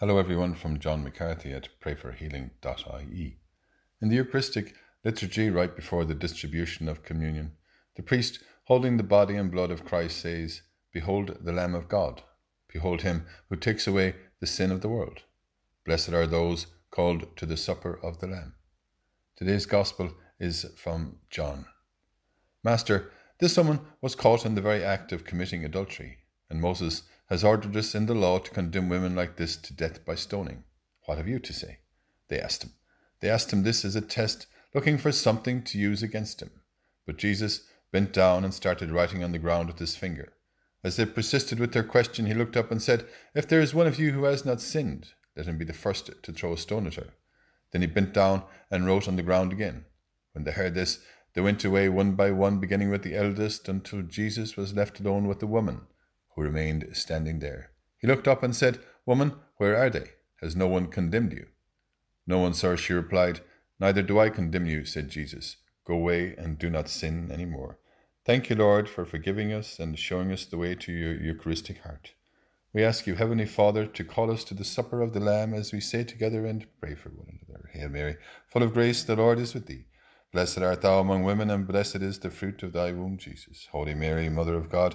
Hello, everyone, from John McCarthy at prayforhealing.ie. In the Eucharistic liturgy, right before the distribution of communion, the priest, holding the body and blood of Christ, says, Behold the Lamb of God. Behold him who takes away the sin of the world. Blessed are those called to the supper of the Lamb. Today's Gospel is from John. Master, this woman was caught in the very act of committing adultery, and Moses has ordered us in the law to condemn women like this to death by stoning. What have you to say? They asked him. They asked him this as a test, looking for something to use against him. But Jesus bent down and started writing on the ground with his finger. As they persisted with their question, he looked up and said, If there is one of you who has not sinned, let him be the first to throw a stone at her. Then he bent down and wrote on the ground again. When they heard this, they went away one by one, beginning with the eldest, until Jesus was left alone with the woman who remained standing there. He looked up and said, Woman, where are they? Has no one condemned you? No one, sir, she replied. Neither do I condemn you, said Jesus. Go away and do not sin any more. Thank you, Lord, for forgiving us and showing us the way to your Eucharistic heart. We ask you, Heavenly Father, to call us to the supper of the Lamb as we say together and pray for one another. Hail Mary, full of grace, the Lord is with thee. Blessed art thou among women, and blessed is the fruit of thy womb, Jesus. Holy Mary, Mother of God,